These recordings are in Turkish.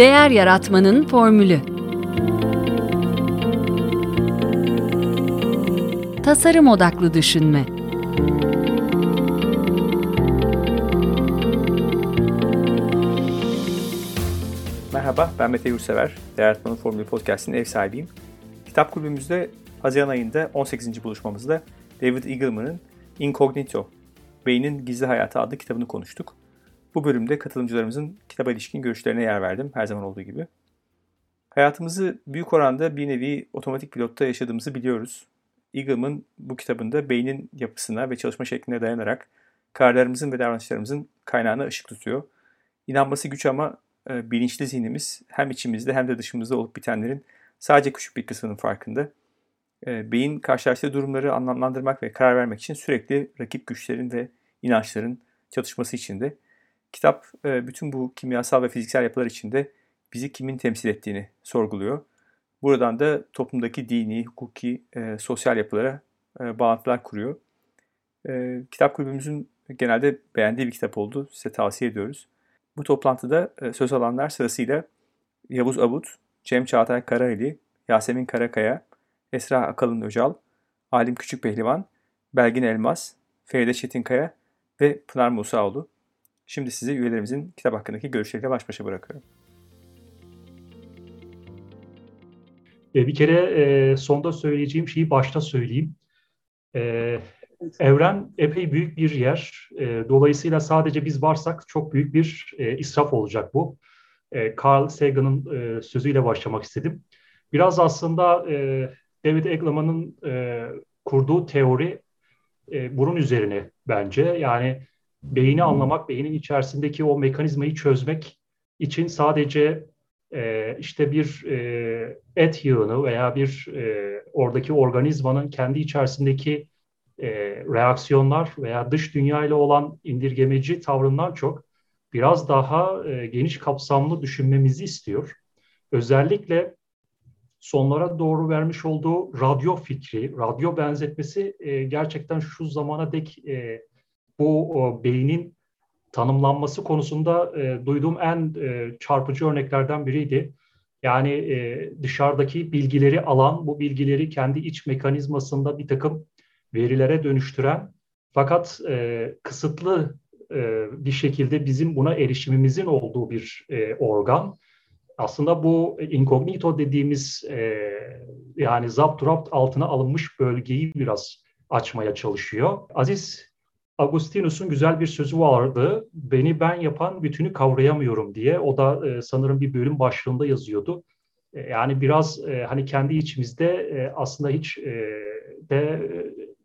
Değer Yaratmanın Formülü Tasarım Odaklı Düşünme Merhaba, ben Mete Yurtsever. Değer Yaratmanın Formülü Podcast'in ev sahibiyim. Kitap kulübümüzde Haziran ayında 18. buluşmamızda David Eagleman'ın Incognito, Beynin Gizli Hayatı adlı kitabını konuştuk. Bu bölümde katılımcılarımızın kitaba ilişkin görüşlerine yer verdim her zaman olduğu gibi. Hayatımızı büyük oranda bir nevi otomatik pilotta yaşadığımızı biliyoruz. Eagleman bu kitabında beynin yapısına ve çalışma şekline dayanarak kararlarımızın ve davranışlarımızın kaynağına ışık tutuyor. İnanması güç ama e, bilinçli zihnimiz hem içimizde hem de dışımızda olup bitenlerin sadece küçük bir kısmının farkında. E, beyin karşılaştığı durumları anlamlandırmak ve karar vermek için sürekli rakip güçlerin ve inançların çatışması içinde. Kitap e, bütün bu kimyasal ve fiziksel yapılar içinde bizi kimin temsil ettiğini sorguluyor. Buradan da toplumdaki dini, hukuki, e, sosyal yapılara e, bağlantılar kuruyor. Kitap kulübümüzün genelde beğendiği bir kitap oldu. Size tavsiye ediyoruz. Bu toplantıda söz alanlar sırasıyla Yavuz Abut, Cem Çağatay Karaeli, Yasemin Karakaya, Esra Akalın Öcal, Alim Küçükpehlivan, Belgin Elmas, Feride Çetinkaya ve Pınar Musaoğlu. Şimdi sizi üyelerimizin kitap hakkındaki görüşleriyle baş başa bırakıyorum. E, bir kere e, sonda söyleyeceğim şeyi başta söyleyeyim. E, evren epey büyük bir yer. E, dolayısıyla sadece biz varsak çok büyük bir e, israf olacak bu. E, Carl Sagan'ın e, sözüyle başlamak istedim. Biraz aslında e, David Eagleman'ın e, kurduğu teori e, bunun üzerine bence. Yani beyni anlamak, beynin içerisindeki o mekanizmayı çözmek için sadece e, işte bir e, et yığını veya bir e, oradaki organizmanın kendi içerisindeki e, reaksiyonlar veya dış dünya ile olan indirgemeci tavrından çok biraz daha e, geniş kapsamlı düşünmemizi istiyor. Özellikle sonlara doğru vermiş olduğu radyo fikri, radyo benzetmesi e, gerçekten şu zamana dek e, bu o, beynin tanımlanması konusunda e, duyduğum en e, çarpıcı örneklerden biriydi. Yani e, dışarıdaki bilgileri alan, bu bilgileri kendi iç mekanizmasında bir takım verilere dönüştüren fakat e, kısıtlı e, bir şekilde bizim buna erişimimizin olduğu bir e, organ. Aslında bu incognito dediğimiz e, yani zapturapt altına alınmış bölgeyi biraz açmaya çalışıyor. Aziz Agustinus'un güzel bir sözü vardı. Beni ben yapan bütünü kavrayamıyorum diye. O da e, sanırım bir bölüm başlığında yazıyordu. E, yani biraz e, hani kendi içimizde e, aslında hiç e, de e,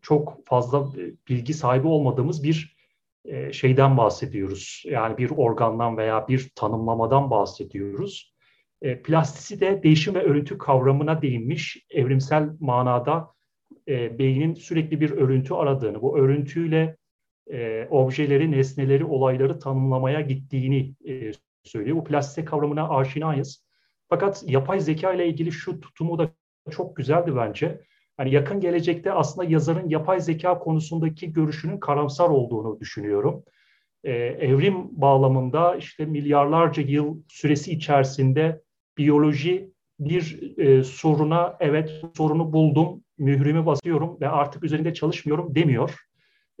çok fazla bilgi sahibi olmadığımız bir e, şeyden bahsediyoruz. Yani bir organdan veya bir tanımlamadan bahsediyoruz. E, plastisi de değişim ve örüntü kavramına değinmiş. Evrimsel manada e, beynin sürekli bir örüntü aradığını, bu örüntüyle e, objeleri, nesneleri, olayları tanımlamaya gittiğini e, söylüyor. Bu plastisite kavramına aşinayız. Fakat yapay zeka ile ilgili şu tutumu da çok güzeldi bence. Hani yakın gelecekte aslında yazarın yapay zeka konusundaki görüşünün karamsar olduğunu düşünüyorum. Ee, evrim bağlamında işte milyarlarca yıl süresi içerisinde biyoloji bir e, soruna evet sorunu buldum, mührümü basıyorum ve artık üzerinde çalışmıyorum demiyor.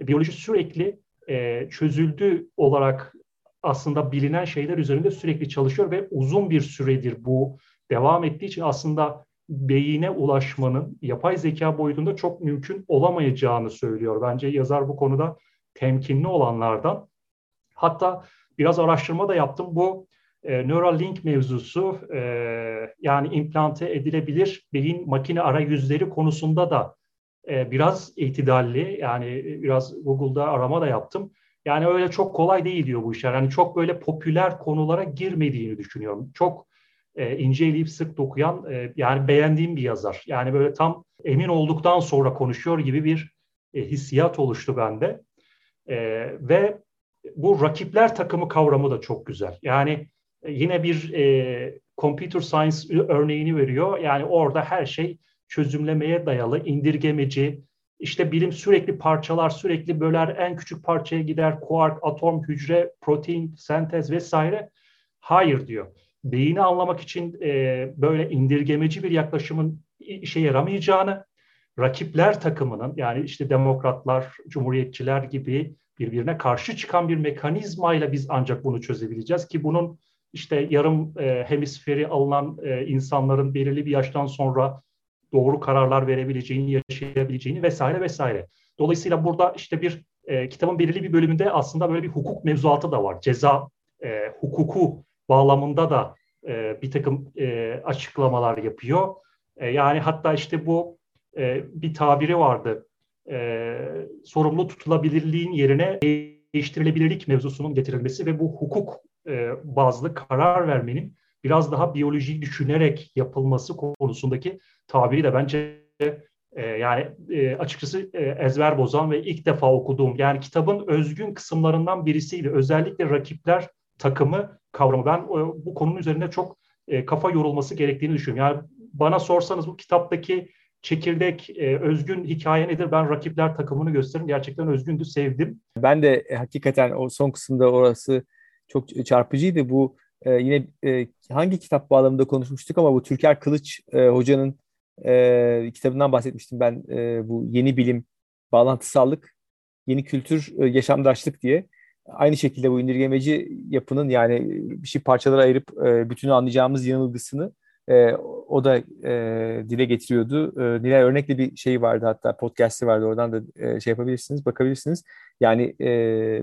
E, biyoloji sürekli e, çözüldü olarak aslında bilinen şeyler üzerinde sürekli çalışıyor ve uzun bir süredir bu devam ettiği için aslında beyine ulaşmanın yapay zeka boyutunda çok mümkün olamayacağını söylüyor. Bence yazar bu konuda temkinli olanlardan. Hatta biraz araştırma da yaptım. Bu e, Neuralink mevzusu e, yani implante edilebilir beyin makine arayüzleri konusunda da e, biraz itidalli. Yani biraz Google'da arama da yaptım. Yani öyle çok kolay değil diyor bu işler. Yani çok böyle popüler konulara girmediğini düşünüyorum. Çok e, inceleyip sık dokuyan e, yani beğendiğim bir yazar. Yani böyle tam emin olduktan sonra konuşuyor gibi bir e, hissiyat oluştu bende. E, ve bu rakipler takımı kavramı da çok güzel. Yani e, yine bir e, computer science örneğini veriyor. Yani orada her şey çözümlemeye dayalı, indirgemeci, işte bilim sürekli parçalar, sürekli böler, en küçük parçaya gider, kuark, atom, hücre, protein, sentez vesaire. Hayır diyor. beyni anlamak için e, böyle indirgemeci bir yaklaşımın işe yaramayacağını, rakipler takımının yani işte demokratlar, cumhuriyetçiler gibi birbirine karşı çıkan bir mekanizmayla biz ancak bunu çözebileceğiz ki bunun işte yarım e, hemisferi alınan e, insanların belirli bir yaştan sonra doğru kararlar verebileceğini, yaşayabileceğini vesaire vesaire. Dolayısıyla burada işte bir e, kitabın belirli bir bölümünde aslında böyle bir hukuk mevzuatı da var. Ceza e, hukuku bağlamında da e, bir takım e, açıklamalar yapıyor. E, yani hatta işte bu e, bir tabiri vardı. E, sorumlu tutulabilirliğin yerine değiştirilebilirlik mevzusunun getirilmesi ve bu hukuk e, bazlı karar vermenin biraz daha biyolojiyi düşünerek yapılması konusundaki tabiri de bence e, yani e, açıkçası e, ezber bozan ve ilk defa okuduğum yani kitabın özgün kısımlarından birisiydi. Özellikle rakipler takımı kavramı. Ben e, bu konunun üzerinde çok e, kafa yorulması gerektiğini düşünüyorum. Yani bana sorsanız bu kitaptaki çekirdek, e, özgün hikaye nedir? Ben rakipler takımını gösteririm. Gerçekten özgündü, sevdim. Ben de hakikaten o son kısımda orası çok çarpıcıydı. Bu e, yine e, hangi kitap bağlamında konuşmuştuk ama bu Türker Kılıç e, hocanın e, kitabından bahsetmiştim ben. E, bu yeni bilim, bağlantısallık, yeni kültür, e, yaşamdaşlık diye. Aynı şekilde bu indirgemeci yapının yani bir şey parçalara ayırıp e, bütünü anlayacağımız yanılgısını e, o da e, dile getiriyordu. E, Nilay örnekli bir şey vardı hatta podcast'i vardı oradan da e, şey yapabilirsiniz, bakabilirsiniz. Yani e,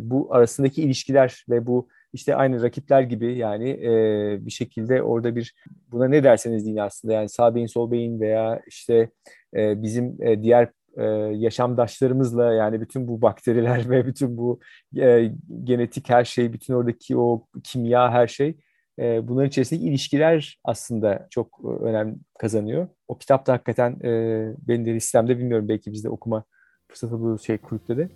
bu arasındaki ilişkiler ve bu işte aynı rakipler gibi yani e, bir şekilde orada bir buna ne derseniz deyin aslında yani sağ beyin sol beyin veya işte e, bizim e, diğer e, yaşamdaşlarımızla yani bütün bu bakteriler ve bütün bu e, genetik her şey, bütün oradaki o kimya her şey e, bunların içerisindeki ilişkiler aslında çok önem kazanıyor. O kitap da hakikaten e, benim de listemde bilmiyorum belki biz de okuma fırsatı bu şey kulüpte de.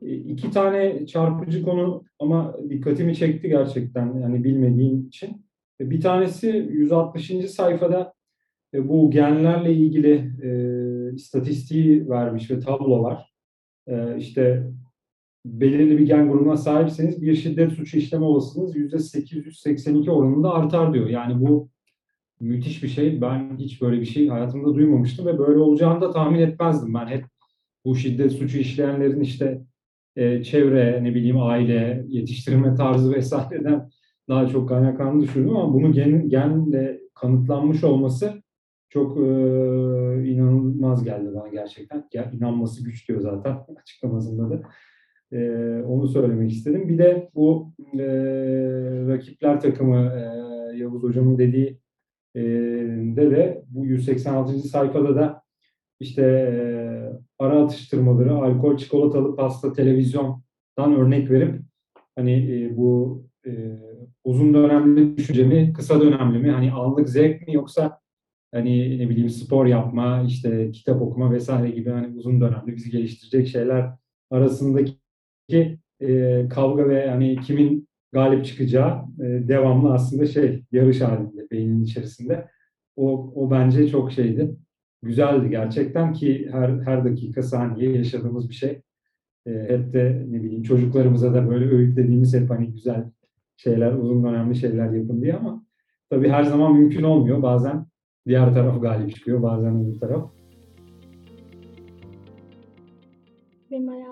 İki tane çarpıcı konu ama dikkatimi çekti gerçekten yani bilmediğim için. E, bir tanesi 160. sayfada e, bu genlerle ilgili e, istatistiği vermiş ve tablo var. E, işte belirli bir gen grubuna sahipseniz bir şiddet suçu işleme olasılığınız %882 oranında artar diyor. Yani bu müthiş bir şey. Ben hiç böyle bir şey hayatımda duymamıştım ve böyle olacağını da tahmin etmezdim. Ben hep bu şiddet suçu işleyenlerin işte e, çevre, ne bileyim aile, yetiştirme tarzı vesaireden daha çok kaynaklandığını düşünüyorum ama bunu gen, genle kanıtlanmış olması çok e, inanılmaz geldi bana gerçekten. Ya, inanması güç diyor zaten açıklamasında da. E, onu söylemek istedim. Bir de bu e, rakipler takımı e, Yavuz Hocam'ın dediği e, de de bu 186. sayfada da işte ara atıştırmaları, alkol, çikolatalı pasta, televizyondan örnek verip hani bu uzun dönemli düşünce mi, kısa dönemli mi, hani anlık zevk mi yoksa hani ne bileyim spor yapma, işte kitap okuma vesaire gibi hani uzun dönemli bizi geliştirecek şeyler arasındaki e, kavga ve hani kimin galip çıkacağı e, devamlı aslında şey yarış halinde beynin içerisinde. O, o bence çok şeydi güzeldi gerçekten ki her her dakika saniye yaşadığımız bir şey. E, hep de ne bileyim çocuklarımıza da böyle öğütlediğimiz hep hani güzel şeyler, uzun önemli şeyler yapın diye ama tabii her zaman mümkün olmuyor. Bazen diğer taraf galip çıkıyor, bazen öbür taraf.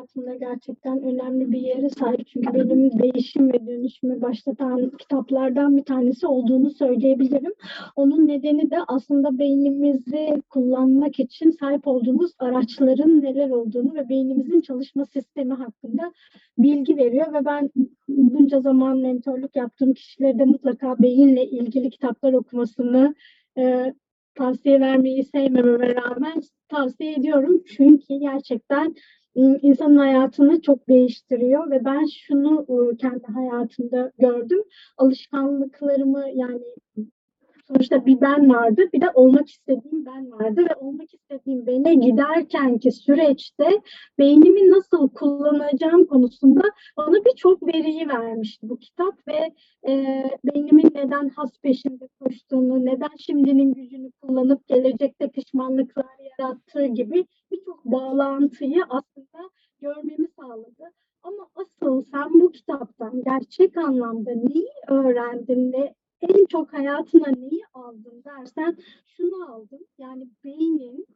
Hayatımda gerçekten önemli bir yere sahip. Çünkü benim değişim ve dönüşümü başlatan kitaplardan bir tanesi olduğunu söyleyebilirim. Onun nedeni de aslında beynimizi kullanmak için sahip olduğumuz araçların neler olduğunu ve beynimizin çalışma sistemi hakkında bilgi veriyor ve ben bunca zaman mentorluk yaptığım kişilere de mutlaka beyinle ilgili kitaplar okumasını e, tavsiye vermeyi sevmememe rağmen tavsiye ediyorum. Çünkü gerçekten insanın hayatını çok değiştiriyor ve ben şunu kendi hayatımda gördüm. Alışkanlıklarımı yani sonuçta bir ben vardı, bir de olmak istediğim ben vardı ve olmak istediğim bene giderkenki süreçte beynimi nasıl kullanacağım konusunda bana birçok veriyi vermişti bu kitap ve e, beynimin neden has peşinde koştuğunu, neden şimdinin gücünü kullanıp gelecekte pişmanlıklar yarattığı gibi bağlantıyı aslında görmemi sağladı. Ama asıl sen bu kitaptan gerçek anlamda neyi öğrendin ve en çok hayatına neyi aldın dersen şunu aldım. Yani beynin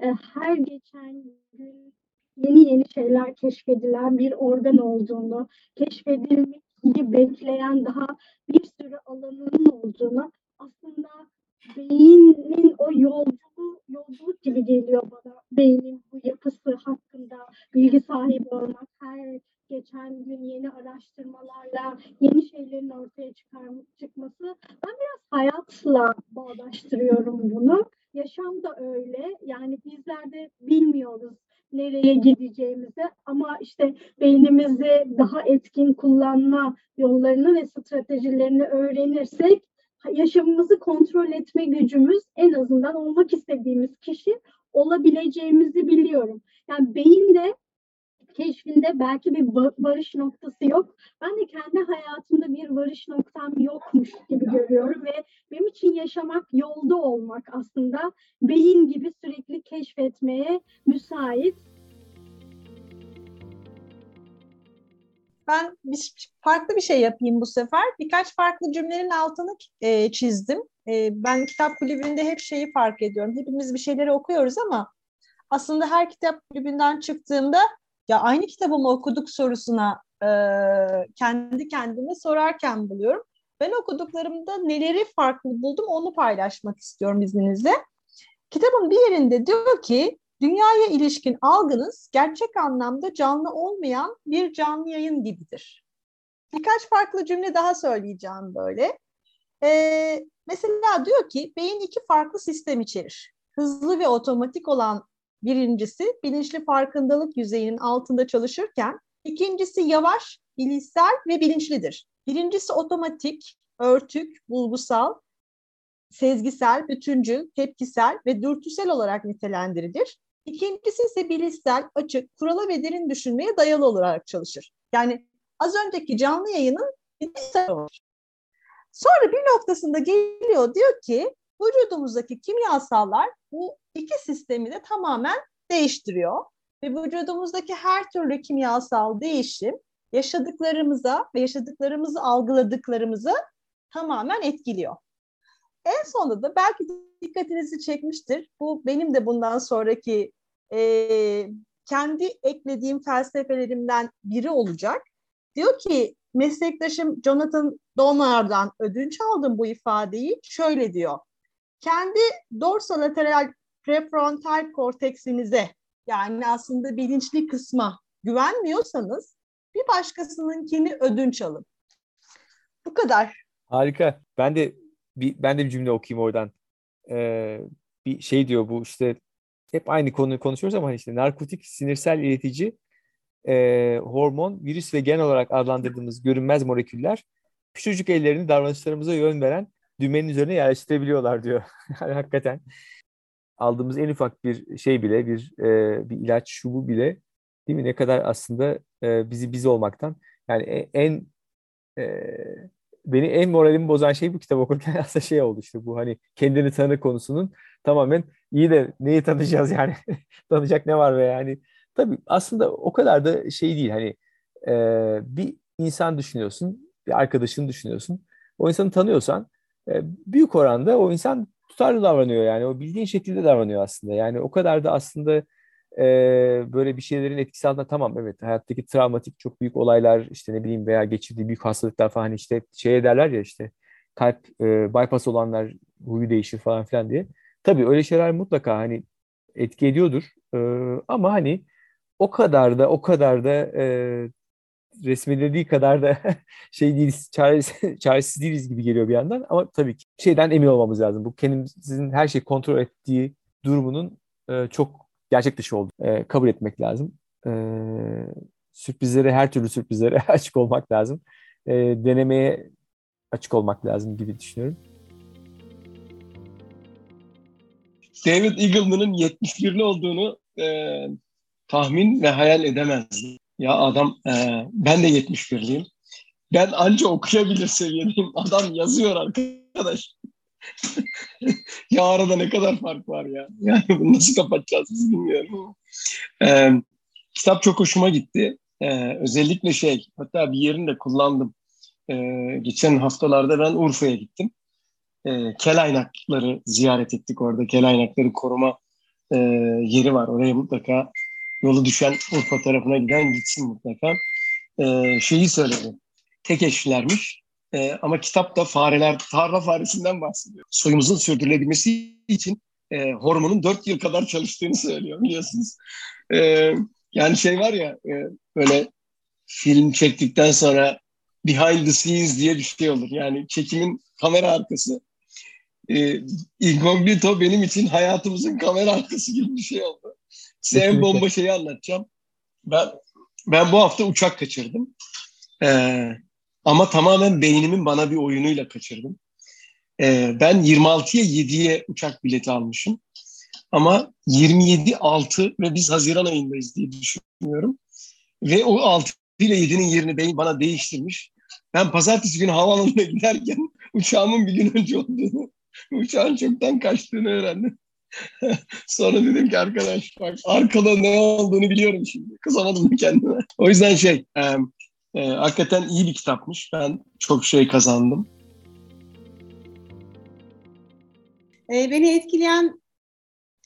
e, her geçen gün yeni yeni şeyler keşfedilen bir organ olduğunu, keşfedilmeyi bekleyen daha bir sürü alanının olduğunu beynin o yolculuğu, yolculuk gibi geliyor bana. Beynin bu yapısı hakkında bilgi sahibi olmak, her geçen gün yeni araştırmalarla yeni şeylerin ortaya çıkar, çıkması. Ben biraz hayatla bağdaştırıyorum bunu. Yaşam da öyle. Yani bizler de bilmiyoruz nereye gideceğimizi ama işte beynimizi daha etkin kullanma yollarını ve stratejilerini öğrenirsek yaşamımızı kontrol etme gücümüz en azından olmak istediğimiz kişi olabileceğimizi biliyorum. Yani beyinde keşfinde belki bir varış noktası yok. Ben de kendi hayatımda bir varış noktam yokmuş gibi görüyorum ve benim için yaşamak yolda olmak aslında beyin gibi sürekli keşfetmeye müsait. Ben bir, farklı bir şey yapayım bu sefer. Birkaç farklı cümlenin altını e, çizdim. E, ben kitap kulübünde hep şeyi fark ediyorum. Hepimiz bir şeyleri okuyoruz ama aslında her kitap kulübünden çıktığımda ya aynı kitabı mı okuduk sorusuna e, kendi kendime sorarken buluyorum. Ben okuduklarımda neleri farklı buldum onu paylaşmak istiyorum izninizle. Kitabın bir yerinde diyor ki dünyaya ilişkin algınız gerçek anlamda canlı olmayan bir canlı yayın gibidir. Birkaç farklı cümle daha söyleyeceğim böyle. Ee, mesela diyor ki beyin iki farklı sistem içerir. Hızlı ve otomatik olan birincisi bilinçli farkındalık yüzeyinin altında çalışırken ikincisi yavaş, bilişsel ve bilinçlidir. Birincisi otomatik, örtük, bulgusal, sezgisel, bütüncül, tepkisel ve dürtüsel olarak nitelendirilir. İkincisi ise bilişsel, açık, kurala ve derin düşünmeye dayalı olarak çalışır. Yani az önceki canlı yayının bilişsel olur. Sonra bir noktasında geliyor diyor ki vücudumuzdaki kimyasallar bu iki sistemi de tamamen değiştiriyor. Ve vücudumuzdaki her türlü kimyasal değişim yaşadıklarımıza ve yaşadıklarımızı algıladıklarımızı tamamen etkiliyor. En sonunda da belki dikkatinizi çekmiştir. Bu benim de bundan sonraki e, kendi eklediğim felsefelerimden biri olacak. Diyor ki meslektaşım Jonathan Donar'dan ödünç aldım bu ifadeyi. Şöyle diyor. Kendi dorsolateral prefrontal korteksinize yani aslında bilinçli kısma güvenmiyorsanız bir başkasınınkini ödünç alın. Bu kadar. Harika. Ben de bir ben de bir cümle okuyayım oradan. Ee, bir şey diyor bu işte hep aynı konuyu konuşuyoruz ama hani işte narkotik sinirsel iletici e, hormon, virüs ve gen olarak adlandırdığımız görünmez moleküller küçücük ellerini davranışlarımıza yön veren düğmenin üzerine yerleştirebiliyorlar diyor. yani hakikaten aldığımız en ufak bir şey bile, bir e, bir ilaç, şubu bile değil mi? Ne kadar aslında e, bizi biz olmaktan yani e, en e, beni en moralimi bozan şey bu kitap okurken aslında şey oldu işte bu hani kendini tanı konusunun tamamen iyi de neyi tanıyacağız yani? Tanıyacak ne var ve yani? Tabii aslında o kadar da şey değil. Hani e, bir insan düşünüyorsun bir arkadaşını düşünüyorsun. O insanı tanıyorsan e, büyük oranda o insan tutarlı davranıyor yani. O bildiğin şekilde davranıyor aslında. Yani o kadar da aslında e, böyle bir şeylerin etkisi altında tamam evet hayattaki travmatik çok büyük olaylar işte ne bileyim veya geçirdiği büyük hastalıklar falan işte şey derler ya işte kalp e, bypass olanlar huyu değişir falan filan diye. Tabii öyle şeyler mutlaka hani etki ediyordur e, ama hani o kadar da o kadar da e, resmedildiği kadar da şey değiliz, çaresiz, çaresiz değiliz gibi geliyor bir yandan. Ama tabii ki şeyden emin olmamız lazım. Bu kendimizin her şeyi kontrol ettiği durumunun e, çok gerçek dışı olduğunu e, kabul etmek lazım. E, sürprizlere, her türlü sürprizlere açık olmak lazım. E, denemeye açık olmak lazım gibi düşünüyorum. David Eagleman'ın 71'li olduğunu e, tahmin ve hayal edemezdim. Ya adam e, ben de 71'liyim. Ben anca okuyabilir seviyedeyim. Adam yazıyor arkadaş. ya arada ne kadar fark var ya. Yani bunu nasıl kapatacağız bilmiyorum. Ee, kitap çok hoşuma gitti. Ee, özellikle şey, hatta bir yerini de kullandım. Ee, geçen haftalarda ben Urfa'ya gittim. Ee, kel aynakları ziyaret ettik orada. Kel aynakları koruma e, yeri var. Oraya mutlaka yolu düşen Urfa tarafına giden gitsin mutlaka. Ee, şeyi söyledi. Tek eşlermiş. Ee, ama kitapta fareler, tarla faresinden bahsediyor. Soyumuzun sürdürülebilmesi için e, hormonun dört yıl kadar çalıştığını söylüyor biliyorsunuz. E, yani şey var ya e, böyle film çektikten sonra behind the scenes diye bir şey olur. Yani çekimin kamera arkası. E, incognito benim için hayatımızın kamera arkası gibi bir şey oldu. Size en bomba şeyi anlatacağım. Ben ben bu hafta uçak kaçırdım. Ee, ama tamamen beynimin bana bir oyunuyla kaçırdım. Ee, ben 26'ya 7'ye uçak bileti almışım. Ama 27 6 ve biz Haziran ayındayız diye düşünüyorum. Ve o 6 ile 7'nin yerini beyin bana değiştirmiş. Ben pazartesi günü havaalanına giderken uçağımın bir gün önce olduğunu, uçağın çoktan kaçtığını öğrendim. Sonra dedim ki arkadaş bak arkada ne olduğunu biliyorum şimdi. Kızamadım kendime. O yüzden şey e, e, hakikaten iyi bir kitapmış. Ben çok şey kazandım. E, beni etkileyen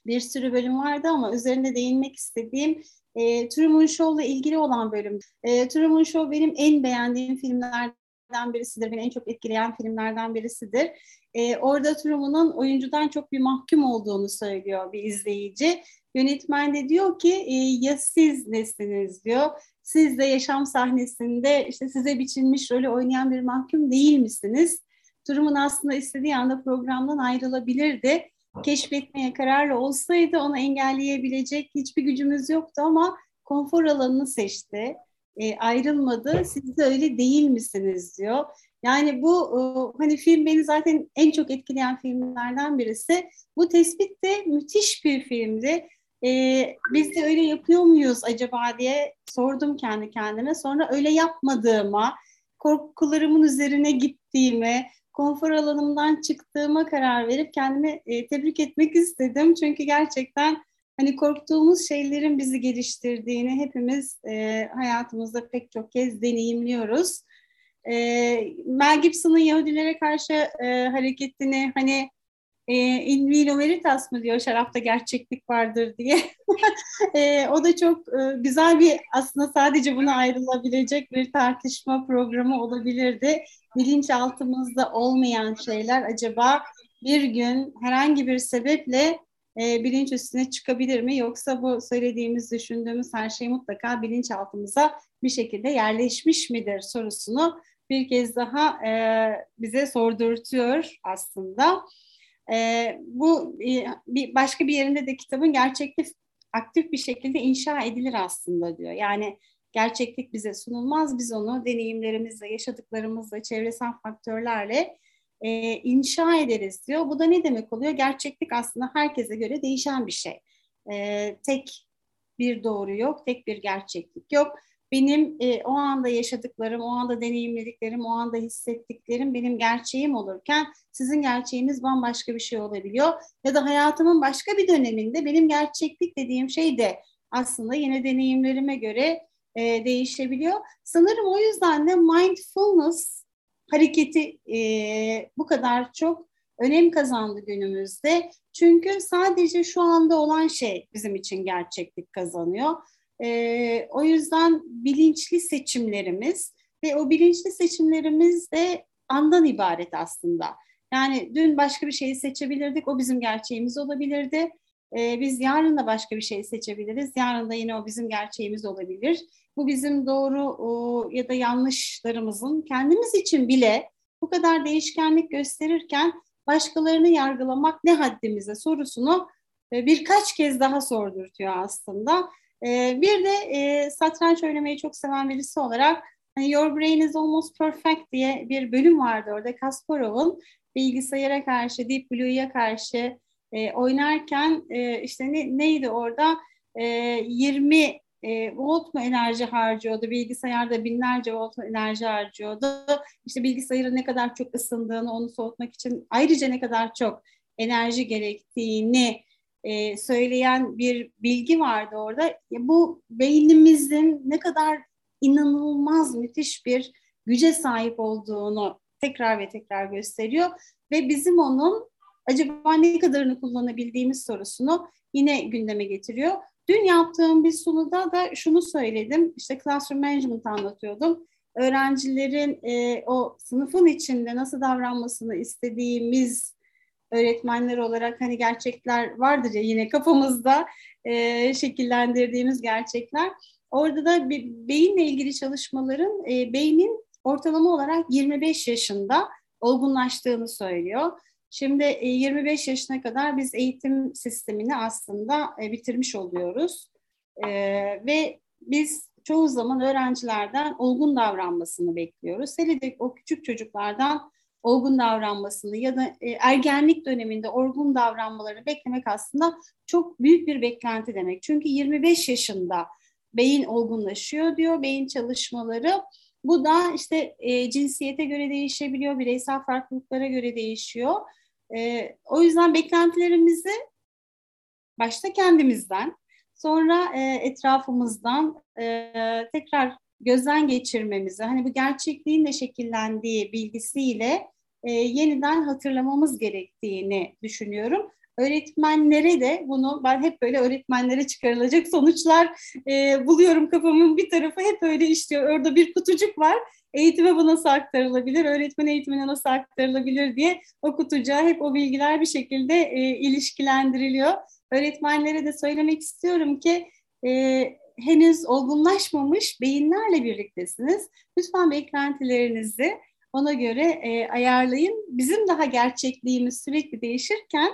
bir sürü bölüm vardı ama üzerinde değinmek istediğim e, Truman Show'la ilgili olan bölüm. E, Truman Show benim en beğendiğim filmlerden birisidir. Beni en çok etkileyen filmlerden birisidir. E, orada Truman'ın oyuncudan çok bir mahkum olduğunu söylüyor bir izleyici. Yönetmen de diyor ki e, ya siz nesiniz diyor. Siz de yaşam sahnesinde işte size biçilmiş rolü oynayan bir mahkum değil misiniz? Truman aslında istediği anda programdan ayrılabilirdi keşfetmeye kararlı olsaydı onu engelleyebilecek hiçbir gücümüz yoktu ama konfor alanını seçti. E, ayrılmadı. Siz de öyle değil misiniz diyor. Yani bu e, hani film beni zaten en çok etkileyen filmlerden birisi. Bu tespit de müthiş bir filmdi. E, biz de öyle yapıyor muyuz acaba diye sordum kendi kendime. Sonra öyle yapmadığıma, korkularımın üzerine gittiğime, konfor alanımdan çıktığıma karar verip kendimi e, tebrik etmek istedim. Çünkü gerçekten hani korktuğumuz şeylerin bizi geliştirdiğini hepimiz e, hayatımızda pek çok kez deneyimliyoruz. E, Mel Gibson'ın Yahudilere karşı e, hareketini hani e, in vino veritas mı diyor şarapta gerçeklik vardır diye. e, o da çok e, güzel bir aslında sadece buna ayrılabilecek bir tartışma programı olabilirdi. Bilinçaltımızda olmayan şeyler acaba bir gün herhangi bir sebeple e, bilinç üstüne çıkabilir mi? Yoksa bu söylediğimiz, düşündüğümüz her şey mutlaka bilinçaltımıza bir şekilde yerleşmiş midir sorusunu bir kez daha e, bize sordurtuyor aslında. E, bu e, bir başka bir yerinde de kitabın gerçeklik aktif bir şekilde inşa edilir aslında diyor. Yani gerçeklik bize sunulmaz. Biz onu deneyimlerimizle, yaşadıklarımızla, çevresel faktörlerle e, inşa ederiz diyor. Bu da ne demek oluyor? Gerçeklik aslında herkese göre değişen bir şey. E, tek bir doğru yok, tek bir gerçeklik yok benim e, o anda yaşadıklarım, o anda deneyimlediklerim, o anda hissettiklerim benim gerçeğim olurken sizin gerçeğiniz bambaşka bir şey olabiliyor. Ya da hayatımın başka bir döneminde benim gerçeklik dediğim şey de aslında yine deneyimlerime göre e, değişebiliyor. Sanırım o yüzden de mindfulness hareketi e, bu kadar çok önem kazandı günümüzde. Çünkü sadece şu anda olan şey bizim için gerçeklik kazanıyor. E, o yüzden bilinçli seçimlerimiz ve o bilinçli seçimlerimiz de andan ibaret aslında. Yani dün başka bir şeyi seçebilirdik, o bizim gerçeğimiz olabilirdi. Ee, biz yarın da başka bir şey seçebiliriz, yarın da yine o bizim gerçeğimiz olabilir. Bu bizim doğru ya da yanlışlarımızın kendimiz için bile bu kadar değişkenlik gösterirken başkalarını yargılamak ne haddimize sorusunu e, birkaç kez daha sordurtuyor aslında. E, bir de e, satranç oynamayı çok seven birisi olarak hani Your Brain is Almost Perfect diye bir bölüm vardı orada Kasparov'un bilgisayara karşı, Deep Blue'ya karşı oynarken işte ne, neydi orada e, 20 e, volt mu enerji harcıyordu, bilgisayarda binlerce volt mu enerji harcıyordu. İşte bilgisayarın ne kadar çok ısındığını, onu soğutmak için ayrıca ne kadar çok enerji gerektiğini e, söyleyen bir bilgi vardı orada. Bu beynimizin ne kadar inanılmaz müthiş bir güce sahip olduğunu tekrar ve tekrar gösteriyor ve bizim onun acaba ne kadarını kullanabildiğimiz sorusunu yine gündeme getiriyor. Dün yaptığım bir sunuda da şunu söyledim. İşte classroom management anlatıyordum. Öğrencilerin e, o sınıfın içinde nasıl davranmasını istediğimiz öğretmenler olarak hani gerçekler vardır ya yine kafamızda e, şekillendirdiğimiz gerçekler. Orada da bir beyinle ilgili çalışmaların e, beynin ortalama olarak 25 yaşında olgunlaştığını söylüyor. Şimdi 25 e, yaşına kadar biz eğitim sistemini aslında e, bitirmiş oluyoruz. E, ve biz çoğu zaman öğrencilerden olgun davranmasını bekliyoruz. Hele de o küçük çocuklardan olgun davranmasını ya da ergenlik döneminde olgun davranmalarını beklemek aslında çok büyük bir beklenti demek. Çünkü 25 yaşında beyin olgunlaşıyor diyor, beyin çalışmaları. Bu da işte e, cinsiyete göre değişebiliyor, bireysel farklılıklara göre değişiyor. E, o yüzden beklentilerimizi başta kendimizden, sonra e, etrafımızdan e, tekrar gözden geçirmemizi, hani bu gerçekliğin de şekillendiği bilgisiyle e, yeniden hatırlamamız gerektiğini düşünüyorum. Öğretmenlere de bunu ben hep böyle öğretmenlere çıkarılacak sonuçlar e, buluyorum kafamın bir tarafı hep öyle işliyor. Orada bir kutucuk var eğitime bu nasıl aktarılabilir, öğretmen eğitimine nasıl aktarılabilir diye o kutucuğa hep o bilgiler bir şekilde e, ilişkilendiriliyor. Öğretmenlere de söylemek istiyorum ki e, henüz olgunlaşmamış beyinlerle birliktesiniz. Lütfen beklentilerinizi ona göre e, ayarlayın. Bizim daha gerçekliğimiz sürekli değişirken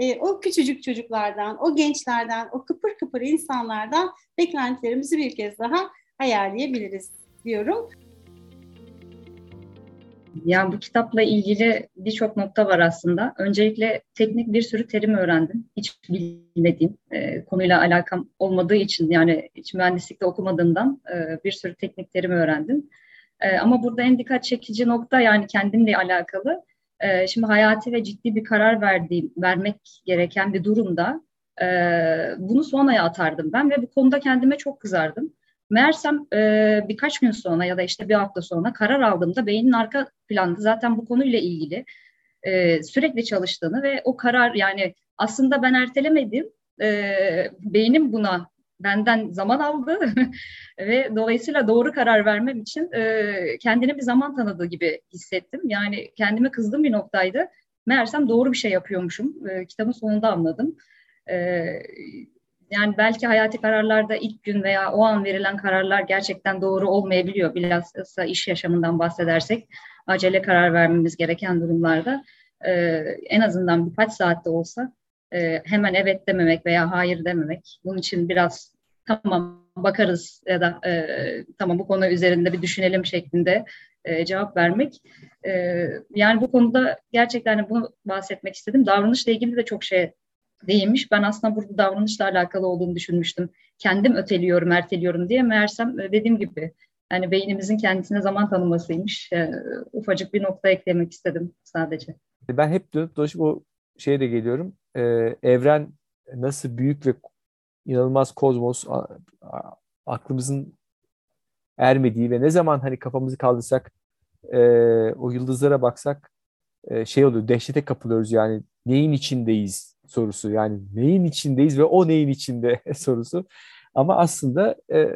e, o küçücük çocuklardan, o gençlerden, o kıpır kıpır insanlardan beklentilerimizi bir kez daha ayarlayabiliriz diyorum. Yani bu kitapla ilgili birçok nokta var aslında. Öncelikle teknik bir sürü terim öğrendim. Hiç bilmediğim, e, konuyla alakam olmadığı için yani hiç mühendislikte okumadığımdan e, bir sürü teknik terim öğrendim. E, ama burada en dikkat çekici nokta yani kendimle alakalı. E, şimdi hayati ve ciddi bir karar verdiğim, vermek gereken bir durumda e, bunu sonraya atardım ben ve bu konuda kendime çok kızardım. Meğersem e, birkaç gün sonra ya da işte bir hafta sonra karar aldığımda beynin arka planda zaten bu konuyla ilgili e, sürekli çalıştığını ve o karar yani aslında ben ertelemedim. E, beynim buna benden zaman aldı ve dolayısıyla doğru karar vermem için e, kendine bir zaman tanıdığı gibi hissettim. Yani kendime kızdığım bir noktaydı. Meğersem doğru bir şey yapıyormuşum. E, kitabın sonunda anladım. E, yani belki hayati kararlarda ilk gün veya o an verilen kararlar gerçekten doğru olmayabiliyor. Bilhassa iş yaşamından bahsedersek acele karar vermemiz gereken durumlarda e, en azından birkaç saatte olsa e, hemen evet dememek veya hayır dememek. Bunun için biraz tamam bakarız ya da e, tamam bu konu üzerinde bir düşünelim şeklinde e, cevap vermek. E, yani bu konuda gerçekten bunu bahsetmek istedim. Davranışla ilgili de çok şey değilmiş. Ben aslında burada davranışla alakalı olduğunu düşünmüştüm. Kendim öteliyorum, erteliyorum diye. Meğersem e, dediğim gibi yani beynimizin kendisine zaman tanımasıymış. E, ufacık bir nokta eklemek istedim sadece. Ben hep dolaşıp o şeye de geliyorum. Ee, evren nasıl büyük ve inanılmaz kozmos aklımızın ermediği ve ne zaman hani kafamızı kaldırsak e, o yıldızlara baksak e, şey oluyor dehşete kapılıyoruz yani neyin içindeyiz sorusu. Yani neyin içindeyiz ve o neyin içinde sorusu. Ama aslında e,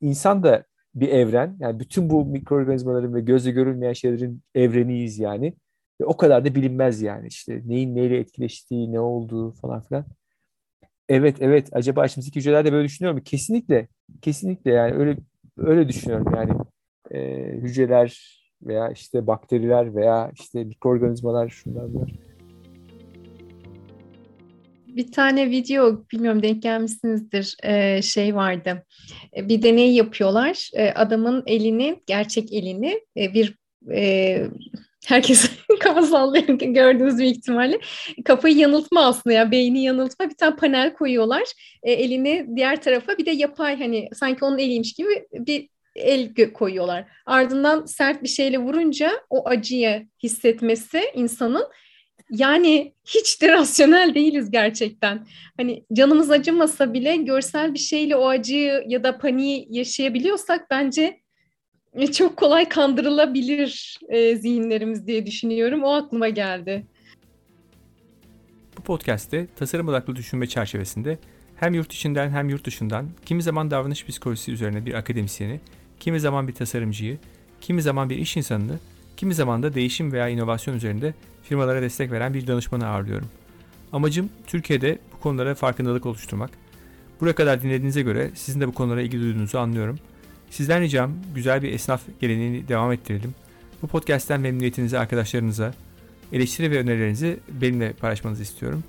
insan da bir evren. Yani bütün bu mikroorganizmaların ve gözle görülmeyen şeylerin evreniyiz yani. Ve o kadar da bilinmez yani işte neyin neyle etkileştiği, ne olduğu falan filan. Evet, evet. Acaba içimizdeki hücreler de böyle düşünüyor mu? Kesinlikle. Kesinlikle yani öyle öyle düşünüyorum yani. E, hücreler veya işte bakteriler veya işte mikroorganizmalar şunlar bunlar bir tane video bilmiyorum denk gelmişsinizdir e, şey vardı. E, bir deney yapıyorlar. Adamın elini gerçek elini e, bir e, herkes kafa sallıyor gördüğünüz bir ihtimalle. Kafayı yanıltma aslında ya beyni yanıltma bir tane panel koyuyorlar. E, elini diğer tarafa bir de yapay hani sanki onun eliymiş gibi bir el koyuyorlar. Ardından sert bir şeyle vurunca o acıyı hissetmesi insanın yani hiç de rasyonel değiliz gerçekten. Hani canımız acımasa bile görsel bir şeyle o acıyı ya da paniği yaşayabiliyorsak bence çok kolay kandırılabilir e, zihinlerimiz diye düşünüyorum. O aklıma geldi. Bu podcast'te tasarım odaklı düşünme çerçevesinde hem yurt içinden hem yurt dışından kimi zaman davranış psikolojisi üzerine bir akademisyeni, kimi zaman bir tasarımcıyı, kimi zaman bir iş insanını, kimi zaman da değişim veya inovasyon üzerinde firmalara destek veren bir danışmanı ağırlıyorum. Amacım Türkiye'de bu konulara farkındalık oluşturmak. Buraya kadar dinlediğinize göre sizin de bu konulara ilgi duyduğunuzu anlıyorum. Sizden ricam güzel bir esnaf geleneğini devam ettirelim. Bu podcast'ten memnuniyetinizi arkadaşlarınıza, eleştiri ve önerilerinizi benimle paylaşmanızı istiyorum.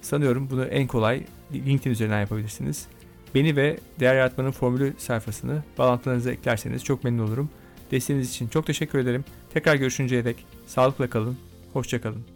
Sanıyorum bunu en kolay LinkedIn üzerinden yapabilirsiniz. Beni ve Değer Yaratmanın Formülü sayfasını bağlantılarınıza eklerseniz çok memnun olurum. Desteğiniz için çok teşekkür ederim. Tekrar görüşünceye dek sağlıkla kalın, hoşçakalın.